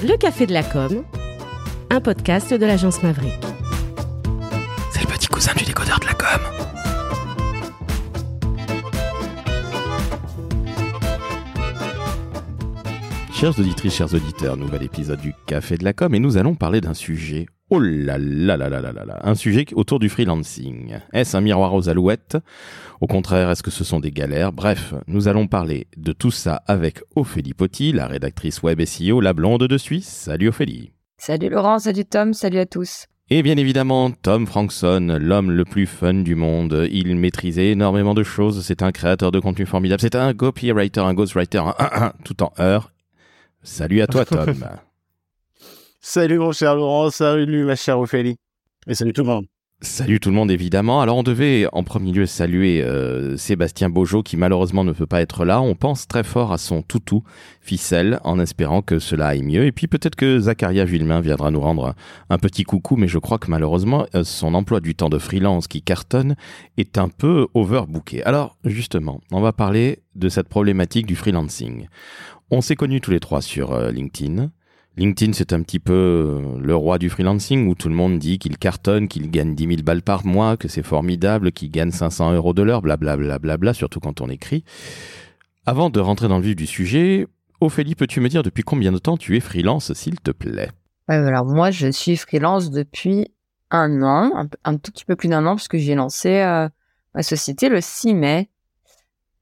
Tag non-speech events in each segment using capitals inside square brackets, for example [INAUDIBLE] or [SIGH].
Le Café de la Com, un podcast de l'agence Maverick. Chers auditrices, chers auditeurs, nouvel épisode du Café de la com et nous allons parler d'un sujet. Oh là là là là là là là, un sujet autour du freelancing. Est-ce un miroir aux alouettes? Au contraire, est-ce que ce sont des galères? Bref, nous allons parler de tout ça avec Ophélie Potti, la rédactrice web SEO, la blonde de Suisse. Salut Ophélie. Salut Laurent, salut Tom, salut à tous. Et bien évidemment, Tom Frankson, l'homme le plus fun du monde. Il maîtrisait énormément de choses. C'est un créateur de contenu formidable. C'est un copywriter, un ghostwriter, un, un, un, tout en heure. Salut à toi, Tom. [LAUGHS] Salut mon cher Laurent, salut ma chère Ophélie. Et salut tout le monde. Salut tout le monde, évidemment. Alors, on devait en premier lieu saluer euh, Sébastien Beaujeau, qui malheureusement ne peut pas être là. On pense très fort à son toutou, Ficelle, en espérant que cela aille mieux. Et puis peut-être que Zacharia Villemain viendra nous rendre un petit coucou, mais je crois que malheureusement, euh, son emploi du temps de freelance qui cartonne est un peu overbooké. Alors, justement, on va parler de cette problématique du freelancing. On s'est connus tous les trois sur euh, LinkedIn. LinkedIn, c'est un petit peu euh, le roi du freelancing où tout le monde dit qu'il cartonne, qu'il gagne 10 000 balles par mois, que c'est formidable, qu'il gagne 500 euros de l'heure, blablabla, bla, surtout quand on écrit. Avant de rentrer dans le vif du sujet, Ophélie, peux-tu me dire depuis combien de temps tu es freelance, s'il te plaît? Alors moi, je suis freelance depuis un an, un, tout petit peu plus d'un an, parce que j'ai lancé euh, ma société le 6 mai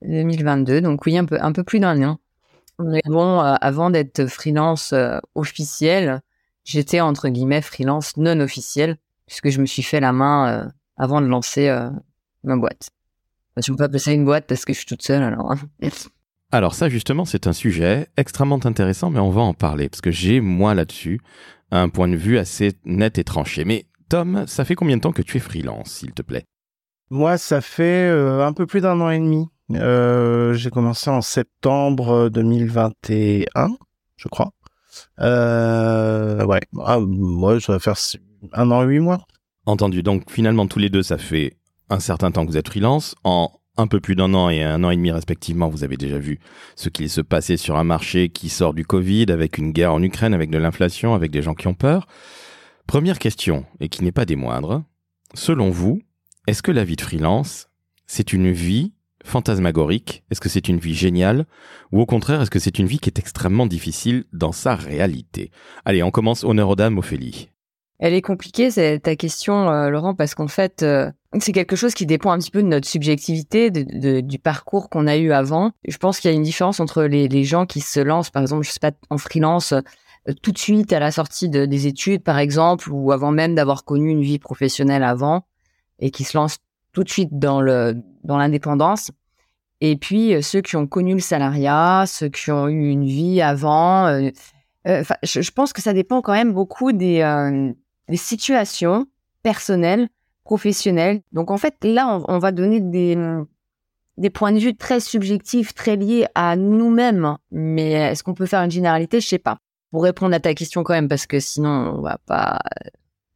2022, donc oui, un peu, un peu plus d'un an. Mais bon, euh, avant d'être freelance euh, officiel, j'étais entre guillemets freelance non officiel, puisque je me suis fait la main euh, avant de lancer euh, ma boîte. Je ne peux pas appeler ça une boîte parce que je suis toute seule alors. hein. [LAUGHS] Alors ça, justement, c'est un sujet extrêmement intéressant, mais on va en parler, parce que j'ai, moi, là-dessus, un point de vue assez net et tranché. Mais Tom, ça fait combien de temps que tu es freelance, s'il te plaît? Moi, ça fait euh, un peu plus d'un an et demi. Euh, j'ai commencé en septembre 2021, je crois. Euh, ouais, ah, moi, ça va faire un an et huit mois. Entendu. Donc finalement, tous les deux, ça fait un certain temps que vous êtes freelance. En un peu plus d'un an et un an et demi respectivement, vous avez déjà vu ce qu'il se passait sur un marché qui sort du Covid, avec une guerre en Ukraine, avec de l'inflation, avec des gens qui ont peur. Première question, et qui n'est pas des moindres. Selon vous, est-ce que la vie de freelance, c'est une vie fantasmagorique Est-ce que c'est une vie géniale Ou au contraire, est-ce que c'est une vie qui est extrêmement difficile dans sa réalité? Allez, on commence honneur aux dames, Ophélie. Elle est compliquée, c'est ta question, euh, Laurent, parce qu'en fait, euh, c'est quelque chose qui dépend un petit peu de notre subjectivité, de, du parcours qu'on a eu avant. Je pense qu'il y a une différence entre les, gens qui se lancent, par exemple, je sais pas, en freelance, euh, tout de suite à la sortie de- des études, par exemple, ou avant même d'avoir connu une vie professionnelle avant, et qui se lancent tout de suite dans le dans l'indépendance. Et puis euh, ceux qui ont connu le salariat, ceux qui ont eu une vie avant. euh, euh, je, pense que ça dépend quand même beaucoup des, situations personnelles, professionnelles. Donc en fait, là, on, va donner des, des points de vue très subjectifs, très liés à nous-mêmes. Mais est-ce qu'on peut faire une généralité? Je sais pas. Pour répondre à ta question quand même, parce que sinon, on va pas,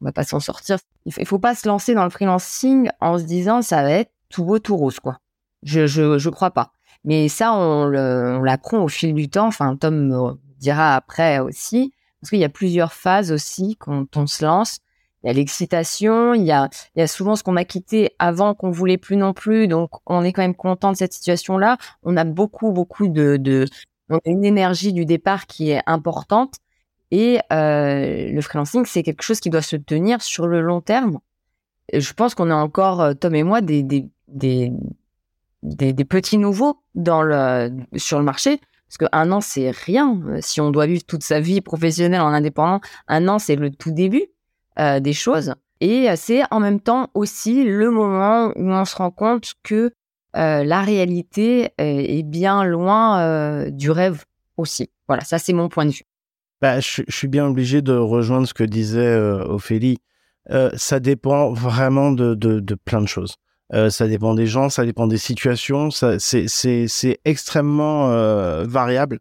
on va pas s'en sortir. Il faut pas se lancer dans le freelancing en se disant ça va être tout beau, tout rose, quoi. Je, je, je crois pas. Mais ça, on l'apprend au fil du temps. Enfin, Tom me dira après aussi. Parce qu'il y a plusieurs phases aussi quand on se lance. Il y a l'excitation, il il y a souvent ce qu'on a quitté avant qu'on voulait plus non plus. Donc, on est quand même content de cette situation-là. On a beaucoup, beaucoup de, de, une énergie du départ qui est importante. Et euh, le freelancing, c'est quelque chose qui doit se tenir sur le long terme. Je pense qu'on a encore, euh, Tom et moi, des, des, des, petits nouveaux dans le, sur le marché. Parce qu'un an, c'est rien. Euh, Si on doit vivre toute sa vie professionnelle en indépendant, un an, c'est le tout début euh, des choses. Et euh, c'est en même temps aussi le moment où on se rend compte que la réalité est, bien loin du rêve aussi. Voilà, ça c'est mon point de vue. Bah, je, suis bien obligé de rejoindre ce que disait Ophélie. Ça dépend vraiment de, de, de plein de choses. Euh, ça dépend des gens, ça dépend des situations. C'est, extrêmement euh, variable.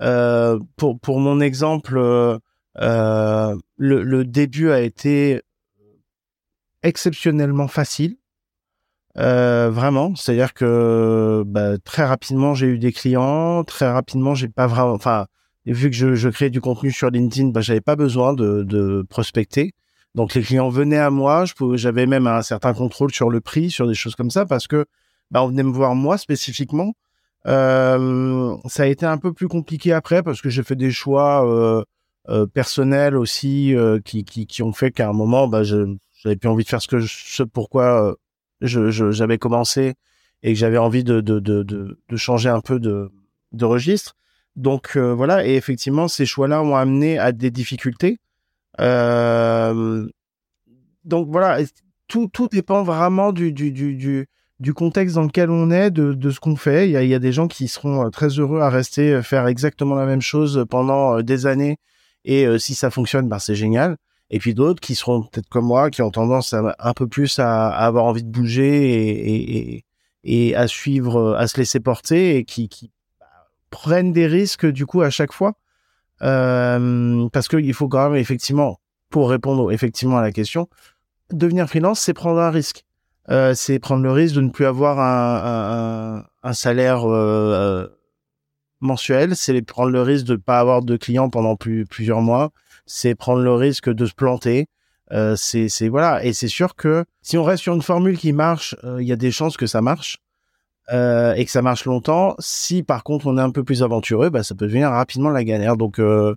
Euh, pour, mon exemple, le, début a été exceptionnellement facile. Vraiment, c'est-à-dire que bah, très rapidement j'ai eu des clients, très rapidement j'ai pas vraiment, enfin vu que je, je créais du contenu sur LinkedIn, bah, j'avais pas besoin de prospecter. Donc les clients venaient à moi, j'avais même un certain contrôle sur le prix, sur des choses comme ça, parce que bah, on venait me voir moi spécifiquement. Euh, ça a été un peu plus compliqué après parce que j'ai fait des choix euh, euh, personnels aussi euh, qui, qui, qui, ont fait qu'à un moment, bah, j'avais plus envie de faire ce que je, ce pourquoi euh, je, j'avais commencé et que j'avais envie de, de, de, de, changer un peu de, de registre. Donc voilà, et effectivement, ces choix-là ont amené à des difficultés. Euh, donc voilà, tout, tout dépend vraiment du, du, du, du, contexte dans lequel on est, de, de ce qu'on fait. Il y, a, il y a des gens qui seront euh, très heureux à rester euh, faire exactement la même chose pendant des années. Et si ça fonctionne, ben c'est génial. Et puis d'autres qui seront peut-être comme moi, qui ont tendance un peu plus à, avoir envie de bouger et, et, et, à suivre, à se laisser porter et qui, qui prennent des risques du coup à chaque fois. Euh, parce qu'il faut quand même effectivement, pour répondre effectivement à la question, devenir freelance, c'est prendre un risque. Euh, c'est prendre le risque de ne plus avoir un, un, un salaire euh, mensuel, c'est prendre le risque de ne pas avoir de clients pendant plus, plusieurs mois, c'est prendre le risque de se planter. Euh, c'est voilà, et c'est sûr que si on reste sur une formule qui marche, euh, il y a des chances que ça marche euh, et que ça marche longtemps. Si par contre on est un peu plus aventureux, bah, ça peut devenir rapidement la galère. Donc euh,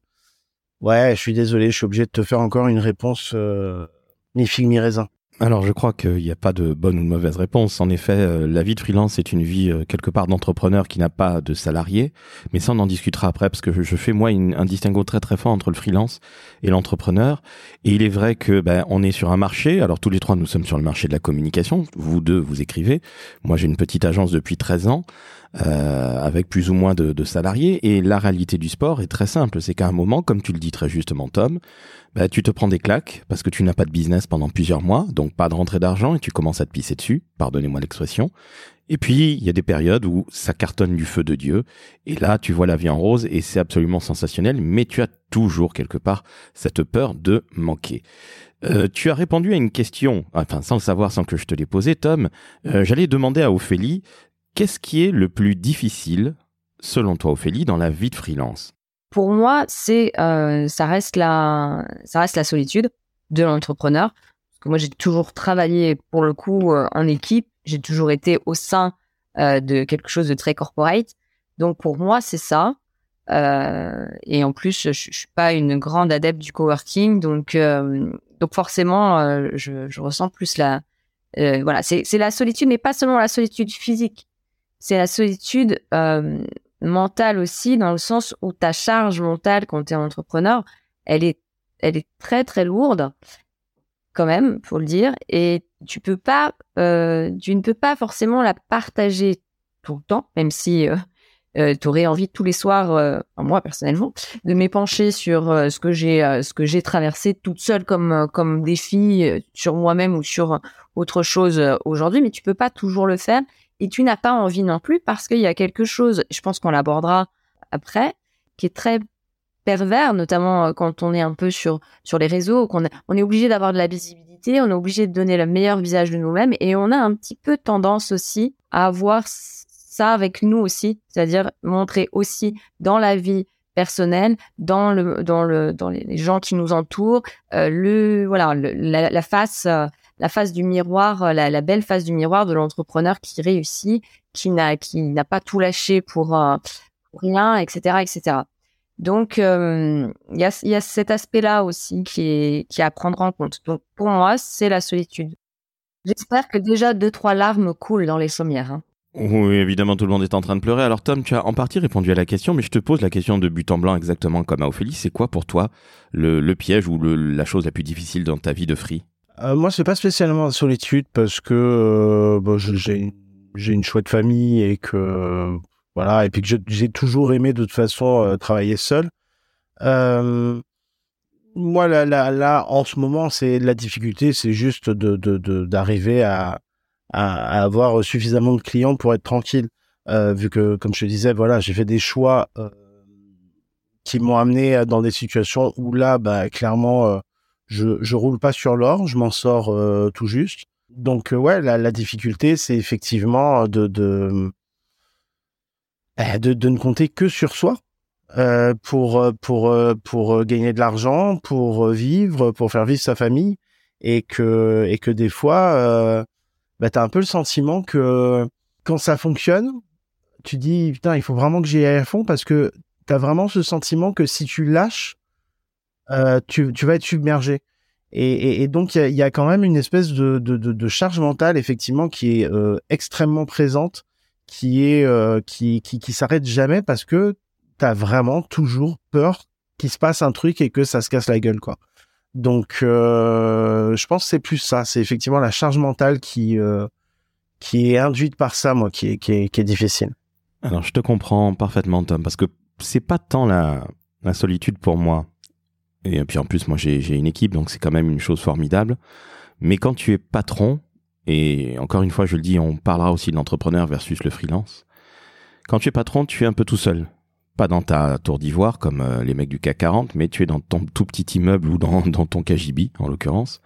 ouais, je suis désolé, je suis obligé de te faire encore une réponse euh, ni raisin. Alors je crois qu'il n'y a pas de bonne ou de mauvaise réponse. En effet, euh, la vie de freelance est une vie euh, quelque part d'entrepreneur qui n'a pas de salarié. Mais ça, on en discutera après parce que je, fais moi un distinguo très très fort entre le freelance et l'entrepreneur. Et il est vrai que ben, on est sur un marché. Alors tous les trois, nous sommes sur le marché de la communication. Vous deux, vous écrivez. Moi, j'ai une petite agence depuis 13 ans. Euh, avec plus ou moins de, salariés. Et la réalité du sport est très simple, c'est qu'à un moment, comme tu le dis très justement Tom, bah, tu te prends des claques parce que tu n'as pas de business pendant plusieurs mois, donc pas de rentrée d'argent et tu commences à te pisser dessus, pardonnez-moi l'expression. Et puis, il y a des périodes où ça cartonne du feu de Dieu, et là, tu vois la vie en rose, et c'est absolument sensationnel, mais tu as toujours quelque part cette peur de manquer. Euh, tu as répondu à une question, enfin sans le savoir, sans que je te l'ai posée, Tom. Euh, J'allais demander à Ophélie, Qu'est-ce qui est le plus difficile, selon toi, Ophélie, dans la vie de freelance? Pour moi, c'est euh, ça reste la ça reste la solitude de l'entrepreneur. Parce que moi, j'ai toujours travaillé pour le coup euh, en équipe. J'ai toujours été au sein euh, de quelque chose de très corporate. Donc pour moi, c'est ça. Et en plus, je, je, suis pas une grande adepte du coworking, donc donc forcément, je, je, ressens plus la voilà, c'est la solitude, mais pas seulement la solitude physique c'est la solitude euh, mentale aussi, dans le sens où ta charge mentale quand tu es entrepreneur, elle est, elle très très lourde, quand même, pour le dire, et tu peux pas, euh, ne peux pas forcément la partager tout le temps, même si euh, tu aurais envie tous les soirs, moi personnellement, de m'épancher sur ce que j'ai, traversé toute seule comme comme défi sur moi-même ou sur autre chose aujourd'hui, mais tu peux pas toujours le faire et tu n'as pas envie non plus parce qu'il y a quelque chose, je pense qu'on l'abordera après, qui est très pervers, notamment euh, quand on est un peu sur sur les réseaux, qu'on on est obligé d'avoir de la visibilité, on est obligé de donner le meilleur visage de nous-mêmes et on a un petit peu tendance aussi à avoir ça avec nous aussi, c'est-à-dire montrer aussi dans la vie personnelle, dans le dans le dans les gens qui nous entourent, euh, le voilà la, face euh, la face du miroir, euh, la, belle face du miroir de l'entrepreneur qui réussit, qui n'a qui n'a pas tout lâché pour, euh, rien, etc., etc. Donc euh, il y, a, y a cet aspect-là aussi qui est qui à prendre en compte. Donc pour moi, c'est la solitude. J'espère que déjà deux trois larmes coulent dans les sommières. Hein. Oui, évidemment, tout le monde est en train de pleurer. Alors Tom, tu as en partie répondu à la question, mais je te pose la question de but en blanc exactement comme à Ophélie. C'est quoi pour toi le, le piège ou le, la chose la plus difficile dans ta vie de free? Euh, moi, c'est pas spécialement la solitude parce que euh, bon, j'ai j'ai une chouette famille et que voilà et puis que j'ai toujours aimé de toute façon euh, travailler seul. Euh, moi, là, là, en ce moment, c'est la difficulté, c'est juste de d'arriver à, à, avoir suffisamment de clients pour être tranquille. Euh, vu que, comme je te disais, voilà, j'ai fait des choix qui m'ont amené dans des situations où là, bah, clairement, je, roule pas sur l'or, je m'en sors euh, tout juste. Donc euh, ouais, la, la difficulté, c'est effectivement de de, eh, de ne compter que sur soi euh, pour pour pour gagner de l'argent, pour vivre, pour faire vivre sa famille, et que et que des fois, bah t'as un peu le sentiment que quand ça fonctionne, tu dis putain il faut vraiment que j'y aille à fond parce que t'as vraiment ce sentiment que si tu lâches, tu tu vas être submergé. Et, et, donc il y a, quand même une espèce de, de, charge mentale effectivement qui est extrêmement présente, qui est qui qui, qui s'arrête jamais parce que t'as vraiment toujours peur qu'il se passe un truc et que ça se casse la gueule, quoi. Donc, euh, je pense que c'est plus ça. C'est effectivement la charge mentale qui euh, qui est induite par ça, moi, qui est, qui est, qui est difficile. Alors, je te comprends parfaitement, Tom, parce que c'est pas tant la, la solitude pour moi. Et puis en plus, moi, j'ai une équipe, donc c'est quand même une chose formidable. Mais quand tu es patron, et encore une fois, je le dis, on parlera aussi de l'entrepreneur versus le freelance. Quand tu es patron, tu es un peu tout seul pas dans ta tour d'ivoire comme euh, les mecs du CAC 40, mais tu es dans ton tout petit immeuble ou dans, [LAUGHS] dans ton KGB en l'occurrence,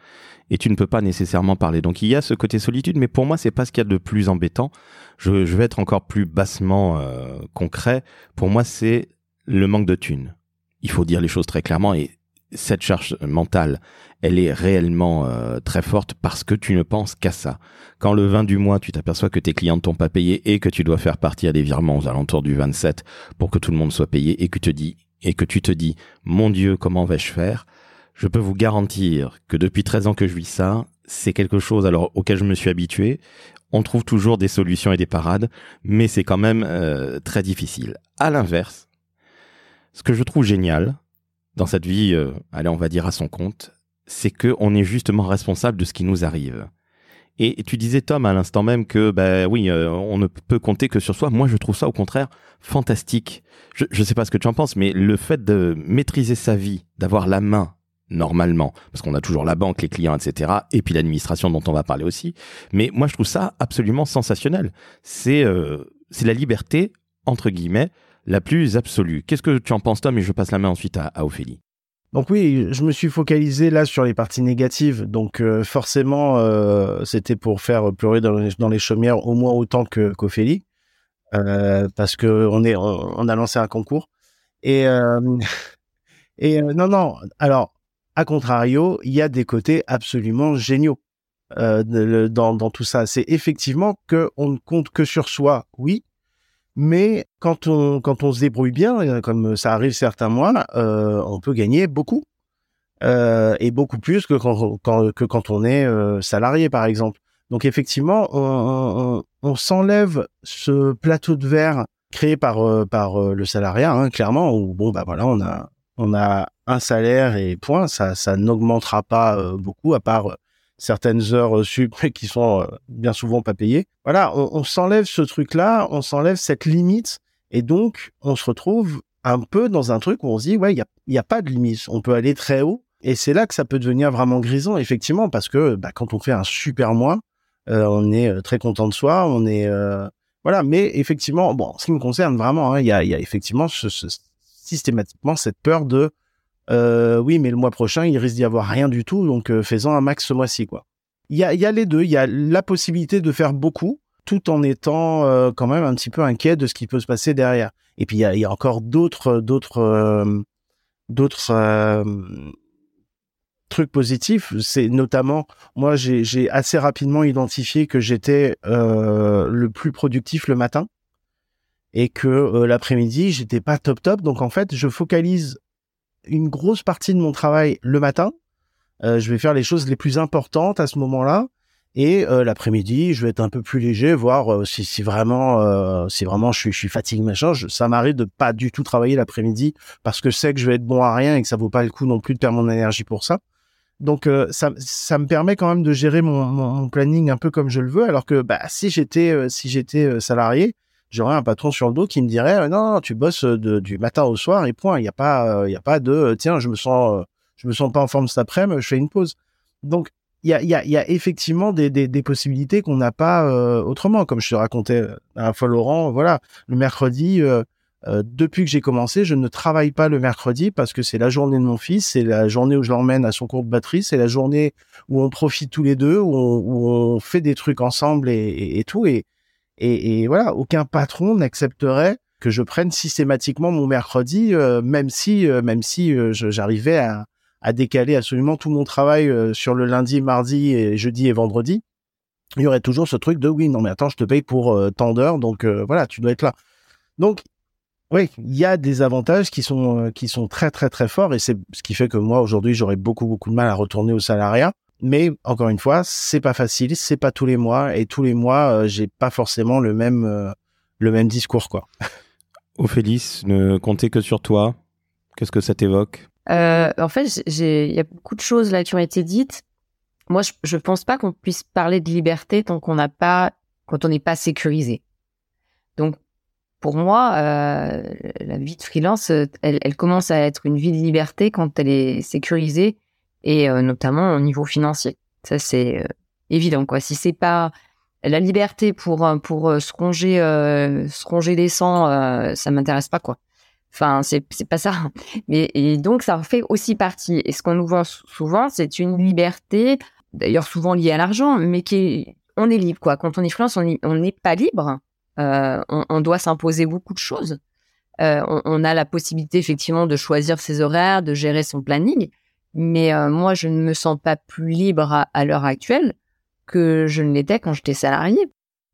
et tu ne peux pas nécessairement parler. Donc il y a ce côté solitude, mais pour moi c'est pas ce qu'il y a de plus embêtant. Je, je vais être encore plus bassement euh, concret. Pour moi c'est le manque de thunes. Il faut dire les choses très clairement et cette charge mentale, elle est réellement euh, très forte parce que tu ne penses qu'à ça. Quand le 20 du mois, tu t'aperçois que tes clients ne t'ont pas payé et que tu dois faire partir des virements aux alentours du 27 pour que tout le monde soit payé et que, te dis, et que tu te dis, mon Dieu, comment vais-je faire? Je peux vous garantir que depuis 13 ans que je vis ça, c'est quelque chose alors auquel je me suis habitué. On trouve toujours des solutions et des parades, mais c'est quand même euh, très difficile. À l'inverse, ce que je trouve génial, dans cette vie, euh, allez, on va dire à son compte, c'est que on est justement responsable de ce qui nous arrive. Et tu disais Tom à l'instant même que bah oui, euh, on ne peut compter que sur soi. Moi, je trouve ça au contraire fantastique. Je ne sais pas ce que tu en penses, mais le fait de maîtriser sa vie, d'avoir la main normalement, parce qu'on a toujours la banque, les clients, etc., et puis l'administration dont on va parler aussi. Mais moi, je trouve ça absolument sensationnel. C'est euh, c'est la liberté entre guillemets la plus absolue. Qu'est-ce que tu en penses, Tom Et je passe la main ensuite à, Ophélie. Donc oui, je me suis focalisé là sur les parties négatives. Donc euh, forcément, euh, c'était pour faire pleurer dans les, chaumières au moins autant que qu'Ophélie, euh, parce que on est, on, a lancé un concours. Et [LAUGHS] et non non. Alors, à contrario, il y a des côtés absolument géniaux dans, dans tout ça. C'est effectivement que on ne compte que sur soi, oui, mais quand on quand on se débrouille bien, euh, comme ça arrive certains mois, euh, on peut gagner beaucoup euh, et beaucoup plus que quand, que quand on est salarié, par exemple. Donc effectivement, on, s'enlève ce plateau de verre créé par par le salariat, hein, clairement. Où bon bah voilà, on a on a un salaire et point. Ça ça n'augmentera pas beaucoup à part certaines heures sup [LAUGHS] qui sont euh, bien souvent pas payées. Voilà, on, s'enlève ce truc-là, on s'enlève cette limite, et donc on se retrouve un peu dans un truc où on se dit ouais, il y a, y a pas de limite, on peut aller très haut, et c'est là que ça peut devenir vraiment grisant, effectivement, parce que bah, quand on fait un super mois, euh, on est euh, très content de soi, on est voilà, mais effectivement, bon, ce qui me concerne vraiment, hein, il y, a, y, a, effectivement systématiquement cette peur de euh, oui, mais le mois prochain, il risque d'y avoir rien du tout, donc euh, faisons un max ce mois-ci. Il y a, les deux. Il y a la possibilité de faire beaucoup, tout en étant euh, quand même un petit peu inquiet de ce qui peut se passer derrière. Et puis il y a, encore d'autres, d'autres trucs positifs. C'est notamment, moi, j'ai assez rapidement identifié que j'étais le plus productif le matin et que l'après-midi, j'étais pas top top. Donc en fait, je focalise une grosse partie de mon travail le matin. Euh, je vais faire les choses les plus importantes à ce moment-là. Et euh, l'après-midi, je vais être un peu plus léger, voir euh, si, vraiment, si vraiment je suis, je fatigué, machin. ça m'arrive de pas du tout travailler l'après-midi parce que je sais que je vais être bon à rien et que ça vaut pas le coup non plus de perdre mon énergie pour ça. Donc ça, ça me permet quand même de gérer mon, mon, planning un peu comme je le veux. Alors que bah, si j'étais, si j'étais salarié, j'aurais un patron sur le dos qui me dirait euh, non, tu bosses euh, du matin au soir et point. Il n'y a pas, euh, il y a pas de tiens, je me sens, je me sens pas en forme cet après-midi, je fais une pause. Donc il y a, y, a, effectivement des, des, possibilités qu'on n'a pas autrement, comme je te racontais à la fois Laurent. Voilà, le mercredi. depuis que j'ai commencé, je ne travaille pas le mercredi parce que c'est la journée de mon fils, c'est la journée où je l'emmène à son cours de batterie, c'est la journée où on profite tous les deux, où on, où on fait des trucs ensemble et, et, et tout. Et, et, voilà, aucun patron n'accepterait que je prenne systématiquement mon mercredi, euh, même si, euh, même si euh, j'arrivais à, décaler absolument tout mon travail sur le lundi, mardi, jeudi et vendredi. Il y aurait toujours ce truc de oui, non mais attends, je te paye pour tant d'heures, donc voilà, tu dois être là. Donc oui, il y a des avantages qui sont qui sont très très très forts et c'est ce qui fait que moi aujourd'hui j'aurais beaucoup beaucoup de mal à retourner au salariat. Mais encore une fois, c'est pas facile, c'est pas tous les mois et tous les mois j'ai pas forcément le même le même discours quoi. [LAUGHS] Ophélis, ne compter que sur toi, qu'est-ce que ça t'évoque? Euh, En fait, il y a beaucoup de choses là qui ont été dites. Moi, je ne pense pas qu'on puisse parler de liberté tant qu'on n'a pas, quand on n'est pas sécurisé. Donc, pour moi, euh, la vie de freelance, elle, commence à être une vie de liberté quand elle est sécurisée et euh, notamment au niveau financier. Ça, c'est évident, quoi. Si c'est pas la liberté pour euh, pour euh, se ronger euh, se ronger les sangs euh, ça m'intéresse pas quoi. Enfin c'est c'est pas ça. [LAUGHS] Mais et donc ça fait aussi partie. Et ce qu'on nous vend souvent c'est une liberté d'ailleurs souvent liée à l'argent mais qui est, on est libre quoi. Quand on est freelance on n'est pas libre. Euh, on, on, doit s'imposer beaucoup de choses. Euh, on, a la possibilité effectivement de choisir ses horaires de gérer son planning mais moi je ne me sens pas plus libre à, à l'heure actuelle que je ne l'étais quand j'étais salarié.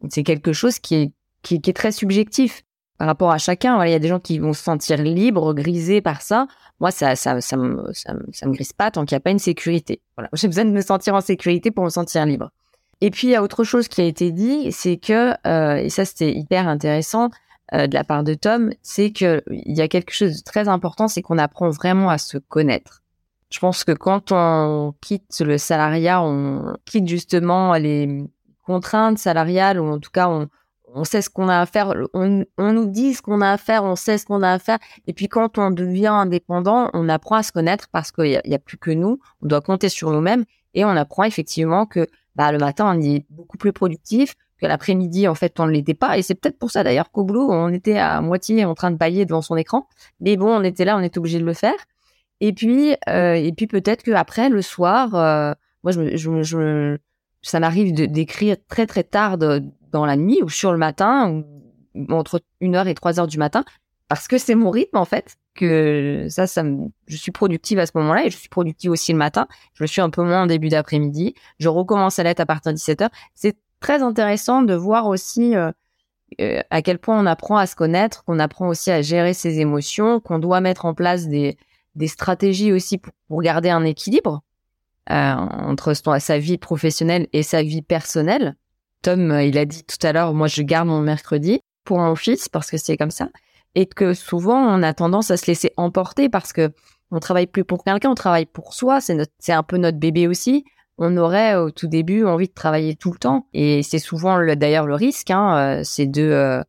C'est quelque chose qui est, qui, est très subjectif par rapport à chacun. il y a des gens qui vont se sentir libres, grisés par ça. Moi, ça, ça, ça, me, ça, me grise pas tant qu'il n'y a pas une sécurité. Voilà, [LAUGHS] j'ai besoin de me sentir en sécurité pour me sentir libre. Et puis, il y a autre chose qui a été dit, c'est que, euh, et ça c'était hyper intéressant euh, de la part de Tom, c'est que il y a quelque chose de très important, c'est qu'on apprend vraiment à se connaître. Je pense que quand on quitte le salariat, on quitte justement les contraintes salariales, ou en tout cas, on, sait ce qu'on a à faire, on, nous dit ce qu'on a à faire, on sait ce qu'on a à faire. Et puis quand on devient indépendant, on apprend à se connaître parce qu'il n'y a, a, plus que nous, on doit compter sur nous-mêmes et on apprend effectivement que bah, le matin, on est beaucoup plus productif, que l'après-midi, en fait, on ne l'était pas. Et c'est peut-être pour ça d'ailleurs qu'au boulot, on était à moitié en train de bailler devant son écran. Mais bon, on était là, on était obligé de le faire. Et puis, euh, et puis peut-être que après le soir, euh, moi, je, je, je ça m'arrive d'écrire très très tard dans la nuit ou sur le matin, ou, entre 1h et 3h du matin, parce que c'est mon rythme en fait. Que ça, ça je suis productive à ce moment-là et je suis productive aussi le matin. Je le suis un peu moins en début d'après-midi. Je recommence à l'être à partir de 17h. C'est très intéressant de voir aussi euh, euh, à quel point on apprend à se connaître, qu'on apprend aussi à gérer ses émotions, qu'on doit mettre en place des, des stratégies aussi pour, garder un équilibre euh, entre sa vie professionnelle et sa vie personnelle. Tom, euh, il a dit tout à l'heure, moi je garde mon mercredi pour un office parce que c'est comme ça, et que souvent on a tendance à se laisser emporter parce que on travaille plus pour quelqu'un, on travaille pour soi, c'est c'est un peu notre bébé aussi. On aurait au tout début envie de travailler tout le temps, et c'est souvent d'ailleurs le risque, hein, euh, c'est de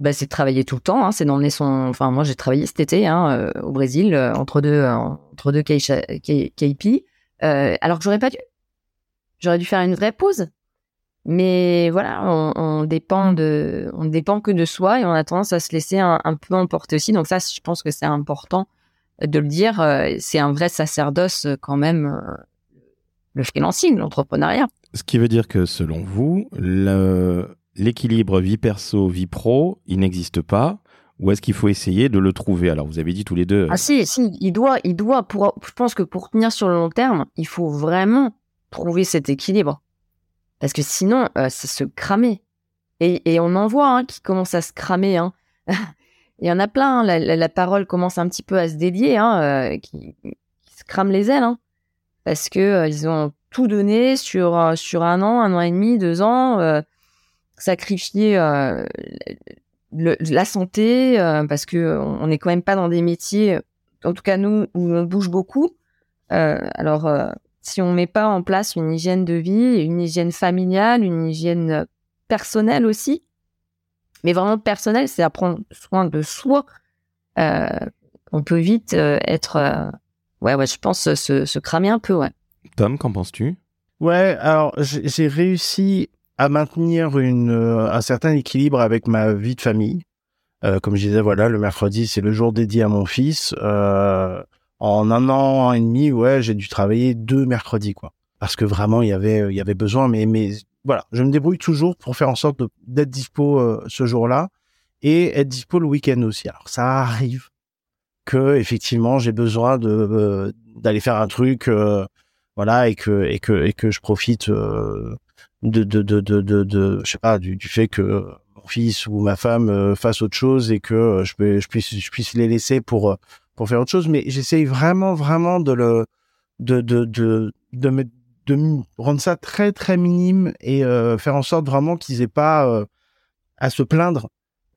bah, c'est de travailler tout le temps. Hein, c'est d'emmener son. Enfin, moi, j'ai travaillé cet été hein, euh, au Brésil euh, entre deux euh, entre deux KP. alors que j'aurais pas dû. J'aurais dû faire une vraie pause. Mais voilà, on, on, dépend de, on dépend que de soi et on a tendance à se laisser un, un peu emporter aussi. Donc ça, je pense que c'est important de le dire. C'est un vrai sacerdoce quand même, le freelancing, l'entrepreneuriat. Ce qui veut dire que selon vous, le, l'équilibre vie perso, vie pro, il n'existe pas ou est-ce qu'il faut essayer de le trouver? Alors, vous avez dit tous les deux. Ah si, si, il doit, il doit. Pour, je pense que pour tenir sur le long terme, il faut vraiment trouver cet équilibre, parce que sinon, euh, ça se cramer. Et, on en voit hein, qui commence à se cramer. Hein. [LAUGHS] il y en a plein. Hein. La, parole commence un petit peu à se dédier, hein, euh, qui, qui, se crament les ailes, parce que euh, ont tout donné sur euh, sur un an, un an et demi, deux ans sacrifier euh, la santé euh, parce que on n'est quand même pas dans des métiers, en tout cas nous, où on bouge beaucoup. Euh, alors, si on met pas en place une hygiène de vie, une hygiène familiale, une hygiène personnelle aussi, mais vraiment personnelle, c'est à prendre soin de soi. on peut vite être, ouais, ouais, je pense se, se cramer un peu, ouais. Tom, qu'en penses-tu? Ouais, alors j'ai réussi à maintenir euh, un certain équilibre avec ma vie de famille. Euh, comme je disais, voilà, le mercredi, c'est le jour dédié à mon fils. Euh, en un an et demi, ouais, j'ai dû travailler deux mercredis, quoi. Parce que vraiment, il y avait, il y avait besoin. Mais, mais voilà, je me débrouille toujours pour faire en sorte d'être dispo ce jour-là. et être dispo le week-end aussi. Alors ça arrive que effectivement j'ai besoin d'aller faire un truc, voilà, et que et que et que je profite de, de de de de, je sais pas du, du fait que mon fils ou ma femme fasse autre chose et que je peux je puisse je puisse les laisser pour pour faire autre chose. Mais j'essaye vraiment vraiment de le de de de de me de rendre ça très très minime et euh, faire en sorte vraiment qu'ils aient pas euh, à se plaindre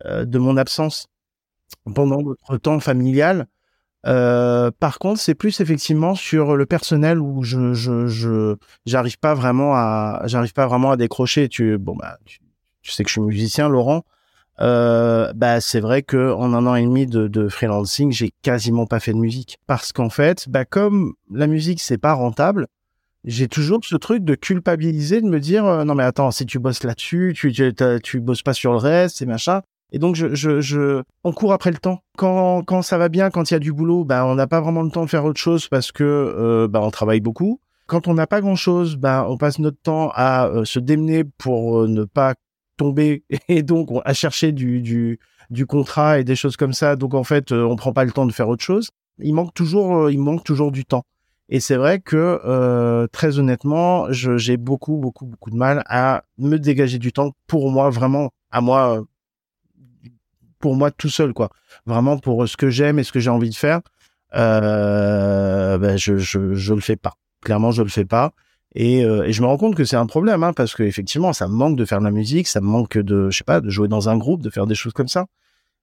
euh, de mon absence pendant notre temps familial. Par contre, c'est plus effectivement sur le personnel où je je je j'arrive pas vraiment à j'arrive pas vraiment à décrocher. Tu bon bah tu, sais que je suis musicien, Laurent. bah c'est vrai que en un an et demi de, de freelancing, j'ai quasiment pas fait de musique parce qu'en fait, bah comme la musique c'est pas rentable, j'ai toujours ce truc de culpabiliser, de me dire euh, non mais attends, si tu bosses là-dessus, tu, tu tu bosses pas sur le reste, et machin. Et donc je, je, on court après le temps. Quand, quand ça va bien, quand il y a du boulot, bah on n'a pas vraiment le temps de faire autre chose parce que euh, bah on travaille beaucoup. Quand on n'a pas grand chose, bah on passe notre temps à euh, se démener pour ne pas tomber [LAUGHS] et donc à chercher du, du, du contrat et des choses comme ça. Donc en fait, on prend pas le temps de faire autre chose. Il manque toujours, il manque toujours du temps. Et c'est vrai que euh, très honnêtement, j'ai beaucoup, beaucoup, beaucoup de mal à me dégager du temps pour moi, vraiment, à moi, pour moi tout seul, quoi. Vraiment pour ce que j'aime et ce que j'ai envie de faire. Euh, ben je, je, je le fais pas. Clairement, je le fais pas. Et, euh, et je me rends compte que c'est un problème, hein, parce que effectivement, ça me manque de faire de la musique, ça me manque de, je sais pas, de jouer dans un groupe, de faire des choses comme ça.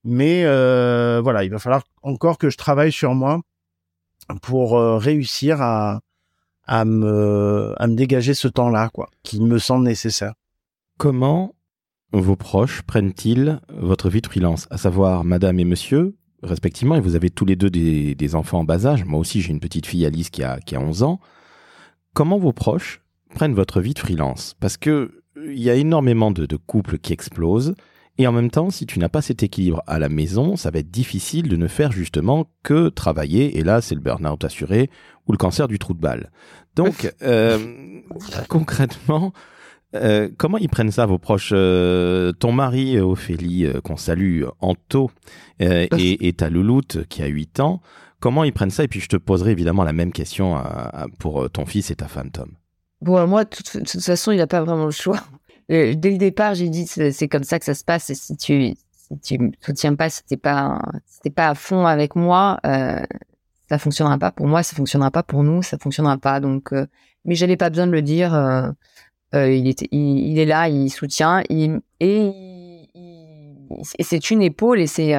Mais euh, voilà, il va falloir encore que je travaille sur moi pour euh, réussir à, à, me, à me dégager ce temps-là, quoi, qui me semble nécessaire. Comment vos proches prennent-ils votre vie de freelance À savoir, madame et monsieur, respectivement, et vous avez tous les deux des, des enfants en bas âge. Moi aussi, j'ai une petite fille, Alice, qui a, qui a 11 ans. Comment vos proches prennent votre vie de freelance Parce que il y a énormément de, de couples qui explosent et en même temps, si tu n'as pas cet équilibre à la maison, ça va être difficile de ne faire justement que travailler. Et là, c'est le burn-out assuré ou le cancer du trou de balle. Donc, [LAUGHS] euh, concrètement, euh, comment ils prennent ça, vos proches euh, Ton mari, Ophélie, qu'on salue, Anto, et, ta louloute qui a 8 ans, comment ils prennent ça? Et puis, je te poserai évidemment la même question pour ton fils et ta femme, Tom. Bon, moi, de toute, façon, il n'a pas vraiment le choix. Euh, dès le départ, j'ai dit c'est comme ça que ça se passe. Et si tu si tu me soutiens pas, si t'es pas si pas à fond avec moi, euh, ça fonctionnera pas pour moi, ça fonctionnera pas pour nous, ça fonctionnera pas. Donc, euh, mais j'avais pas besoin de le dire. Euh, euh il était, il, est là, il soutient, il, et, et c'est une épaule et c'est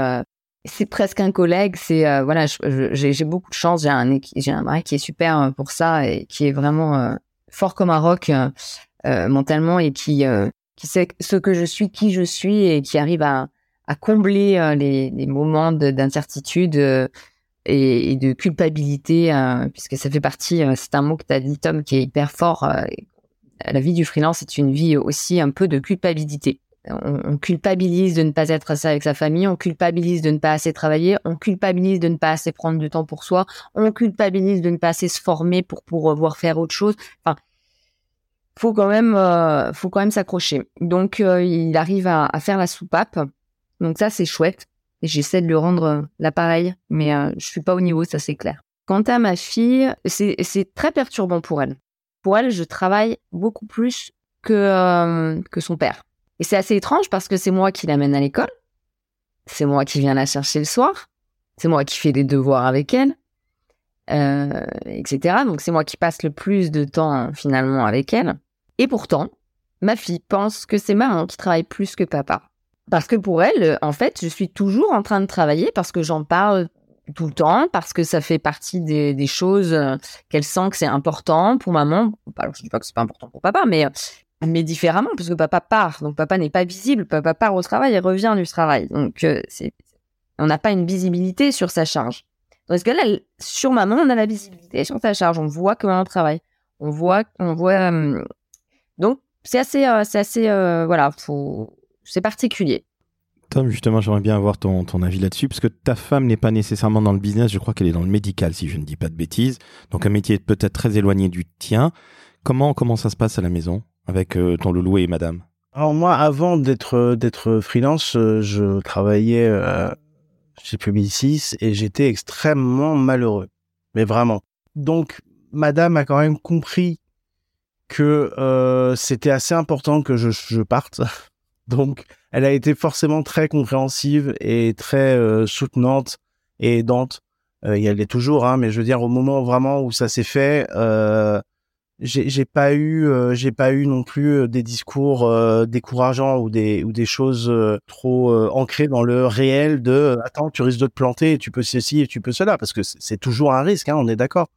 c'est presque un collègue. C'est voilà, j'ai beaucoup de chance. J'ai un j'ai un mari qui est super pour ça et qui est vraiment fort comme un roc. Euh, mentalement et qui euh, qui sait ce que je suis, qui je suis et qui arrive à, à combler euh, les, les, moments d'incertitude et, de culpabilité, puisque ça fait partie, c'est un mot que tu as dit, Tom, qui est hyper fort. La vie du freelance est une vie aussi un peu de culpabilité. On, culpabilise de ne pas être assez avec sa famille, on culpabilise de ne pas assez travailler, on culpabilise de ne pas assez prendre du temps pour soi, on culpabilise de ne pas assez se former pour pouvoir faire autre chose. Enfin, faut quand même, euh, faut quand même s'accrocher. Donc, euh, il arrive à, faire la soupape. Donc ça, c'est chouette. Et j'essaie de lui rendre euh, l'appareil, mais je suis pas au niveau, ça c'est clair. Quant à ma fille, c'est très perturbant pour elle. Pour elle, je travaille beaucoup plus que que son père. Et c'est assez étrange parce que c'est moi qui l'amène à l'école, c'est moi qui viens la chercher le soir, c'est moi qui fais des devoirs avec elle, euh, etc. Donc c'est moi qui passe le plus de temps finalement avec elle. Et pourtant, ma fille pense que c'est maman qui travaille plus que papa. Parce que pour elle, en fait, je suis toujours en train de travailler parce que j'en parle tout le temps, parce que ça fait partie des, choses euh, qu'elle sent que c'est important pour maman. Alors, je dis pas que c'est pas important pour papa, mais, mais différemment, parce que papa part. Donc, papa n'est pas visible. Papa part au travail et revient du travail. Donc, euh, on n'a pas une visibilité sur sa charge. Parce que là, sur maman, on a la visibilité sur sa charge. On voit comment on travaille. On voit, on voit euh, donc, c'est assez, euh, c'est assez, euh, voilà, c'est particulier. Justement, j'aimerais bien avoir ton, avis là-dessus, parce que ta femme n'est pas nécessairement dans le business, je crois qu'elle est dans le médical, si je ne dis pas de bêtises. Donc un métier peut-être très éloigné du tien. Comment, comment ça se passe à la maison avec euh, ton loulou et madame? Alors moi, avant d'être d'être freelance, euh, je travaillais euh, chez Publicis et j'étais extrêmement malheureux, mais vraiment. Donc, Madame a quand même compris que euh, c'était assez important que je, je parte. [LAUGHS] Donc, elle a été forcément très compréhensive et très euh, soutenante et aidante. Euh, elle est toujours, hein, mais je veux dire, au moment vraiment où ça s'est fait, euh, j'ai pas eu, j'ai pas eu non plus des discours décourageants ou des ou des choses trop ancrées dans le réel de attends, tu risques de te planter, tu peux ceci et tu peux cela, parce que c'est toujours un risque, hein, on est d'accord.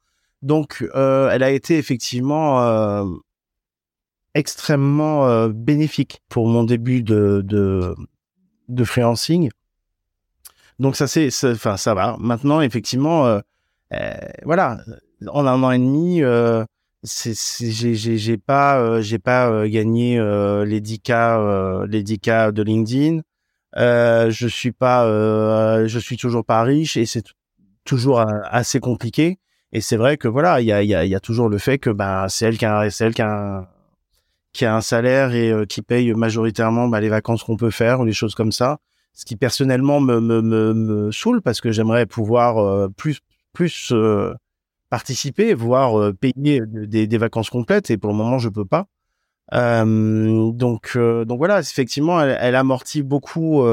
Donc, elle a été effectivement extrêmement bénéfique pour mon début de de, de freelancing. Donc ça c'est, enfin ça va. Maintenant effectivement, euh, euh, voilà, en un an et demi, euh, j'ai, pas, euh, j'ai pas euh, gagné les 10 k, les 10 k de LinkedIn. je suis pas, je suis toujours pas riche et c'est toujours assez compliqué. Et c'est vrai que voilà, il y a, y, y a toujours le fait que bah c'est elle qui a, c'est elle qui a qui a un salaire et qui paye majoritairement bah, les vacances qu'on peut faire ou les choses comme ça. Ce qui personnellement me, me, me, saoule parce que j'aimerais pouvoir euh, plus plus euh, participer, voire euh, payer des, des, vacances complètes et pour le moment je peux pas. donc donc voilà, effectivement, elle, elle amortit beaucoup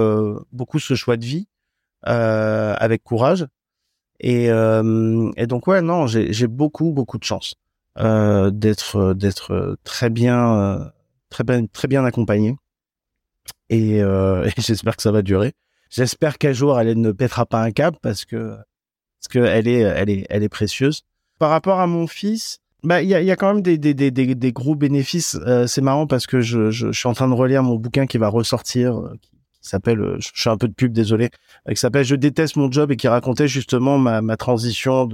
beaucoup ce choix de vie avec courage. Et, et donc ouais non, j'ai beaucoup beaucoup de chance d'être d'être très bien très bien très bien accompagné et, euh, [LAUGHS] j'espère que ça va durer. J'espère qu'un jour elle ne pètera pas un câble parce que parce que elle est elle est elle est précieuse. Par rapport à mon fils, bah il y a, y a quand même des des des des, gros bénéfices. Euh, c'est marrant parce que je, je, je suis en train de relire mon bouquin qui va ressortir euh, qui, s'appelle euh, je, suis un peu de pub désolé qui s'appelle je déteste mon job et qui racontait justement ma ma transition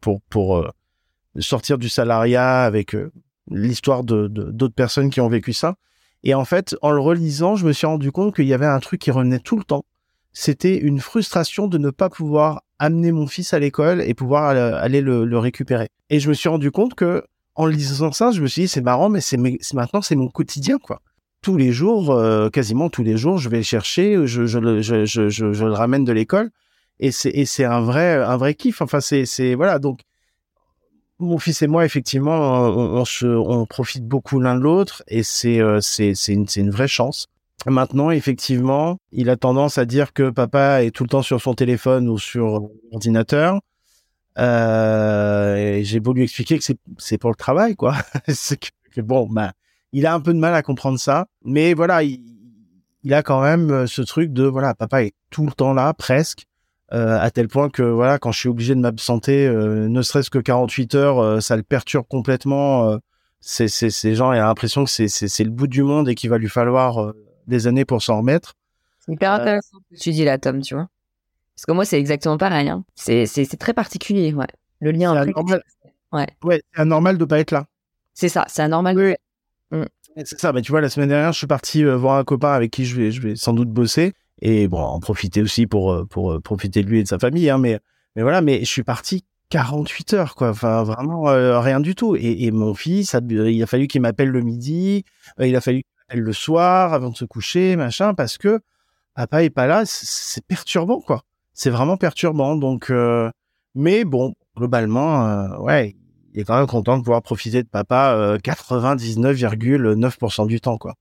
pour pour sortir du salariat avec l'histoire de d'autres personnes qui ont vécu ça. Et en fait, en le relisant, je me suis rendu compte qu'il y avait un truc qui revenait tout le temps. C'était une frustration de ne pas pouvoir amener mon fils à l'école et pouvoir aller le, récupérer. Et je me suis rendu compte que en lisant ça, je me suis dit c'est marrant, mais c'est maintenant c'est mon quotidien quoi. Tous les jours, euh, quasiment tous les jours, je vais le chercher, je, le, ramène de l'école et c'est c'est un vrai un vrai kiff. Enfin c'est c'est voilà donc mon fils et moi, effectivement, on, se, on profite beaucoup l'un de l'autre et c'est euh, c'est une, une vraie chance. Maintenant, effectivement, il a tendance à dire que papa est tout le temps sur son téléphone ou sur l'ordinateur. Euh, J'ai beau lui expliquer que c'est pour le travail, quoi. [LAUGHS] c'est que, bon, bah, il a un peu de mal à comprendre ça, mais voilà, il, il a quand même ce truc de voilà, papa est tout le temps là, presque. Euh, à tel point que voilà, quand je suis obligé de m'absenter, euh, ne serait-ce que 48 heures, euh, ça le perturbe complètement. c'est c'est ces gens, il a l'impression que c'est c'est le bout du monde et qu'il va lui falloir des années pour s'en remettre. C'est hyper intéressant ce que tu dis là, Tom, tu vois. Parce que moi, c'est exactement pareil. Hein. C'est c'est très particulier, ouais. Le lien. C'est anormal. Ouais. Ouais, c'est anormal de pas être là. C'est ça, c'est anormal. Oui. Mm. C'est ça. Mais tu vois, la semaine dernière, je suis parti voir un copain avec qui je vais je vais sans doute bosser et bon, en profiter aussi pour euh, pour euh, profiter de lui et de sa famille. Hein, mais mais voilà, mais je suis parti 48 heures, quoi. Enfin, vraiment euh, rien du tout. Et, mon fils, il a fallu qu'il m'appelle le midi, il a fallu qu'il m'appelle le soir avant de se coucher, machin, parce que papa est pas là. C'est perturbant, quoi. C'est vraiment perturbant. Donc, mais bon, globalement, ouais, il est quand même content de pouvoir profiter de papa 99,9% du temps, quoi.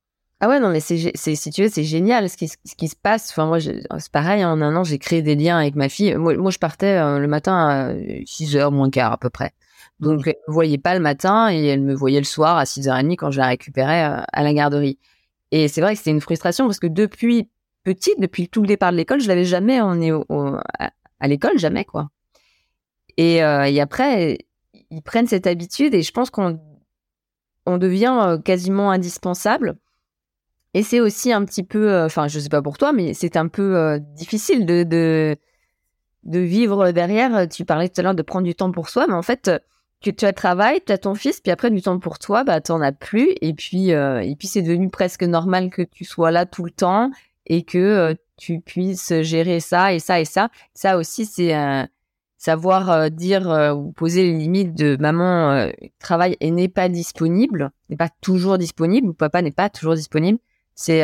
Ah ouais, non, mais c'est, si tu veux, c'est génial ce qui, ce qui se passe. Enfin, moi, c'est pareil, en un an, j'ai créé des liens avec ma fille. Moi, moi je partais euh, le matin à 6h moins quart à peu près. Donc, elle me voyait pas le matin et elle me voyait le soir à 6h30 quand je la récupérais euh, à la garderie. Et c'est vrai que c'était une frustration parce que depuis petite, depuis tout le départ de l'école, je l'avais jamais emmenée au, à, l'école, jamais, quoi. Et, euh, et après, ils prennent cette habitude et je pense qu'on on devient quasiment indispensable et c'est aussi un petit peu, euh, enfin, je sais pas pour toi, mais c'est un peu euh, difficile de, de, vivre derrière. Tu parlais tout à l'heure de prendre du temps pour soi, mais en fait, tu, tu as travail, tu as ton fils, puis après du temps pour toi, bah t'en as plus. Et puis, euh, et puis c'est devenu presque normal que tu sois là tout le temps et que tu puisses gérer ça et ça et ça. Ça aussi, c'est savoir euh, dire euh, ou poser les limites de maman euh, travaille et n'est pas disponible, n'est pas toujours disponible, ou papa n'est pas toujours disponible, c'est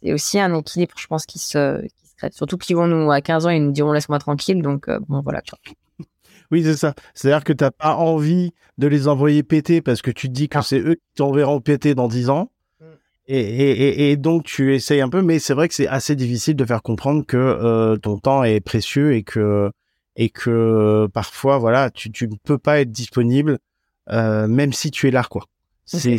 c'est aussi un équilibre, je pense, qui se, qui se crée. Surtout qu'ils vont nous, à 15 ans, ils nous diront laisse-moi tranquille, donc bon, voilà. [LAUGHS] Oui, c'est ça. C'est-à-dire que t'as pas envie de les envoyer péter parce que tu te dis que c'est eux qui t'enverront péter dans 10 ans. Mm. Et, et, et, donc tu essayes un peu, mais c'est vrai que c'est assez difficile de faire comprendre que ton temps est précieux et que et que parfois voilà tu tu ne peux pas être disponible euh, même si tu es là quoi c'est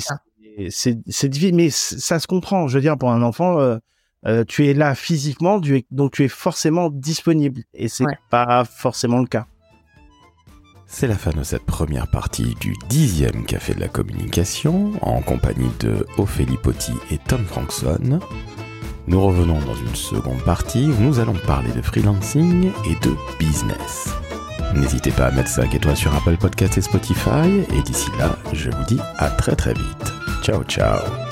c'est difficile mais ça se comprend je veux dire pour un enfant euh, euh, tu es là physiquement tu es, donc tu es forcément disponible et c'est pas forcément le cas c'est la fin de cette première partie du dixième Café de la Communication en compagnie de Ophélie Potti et Tom Frankson. Nous revenons dans une seconde partie où nous allons parler de freelancing et de business. N'hésitez pas à mettre 5 étoiles sur Apple Podcasts et Spotify, et d'ici là, je vous dis à très très vite. Ciao ciao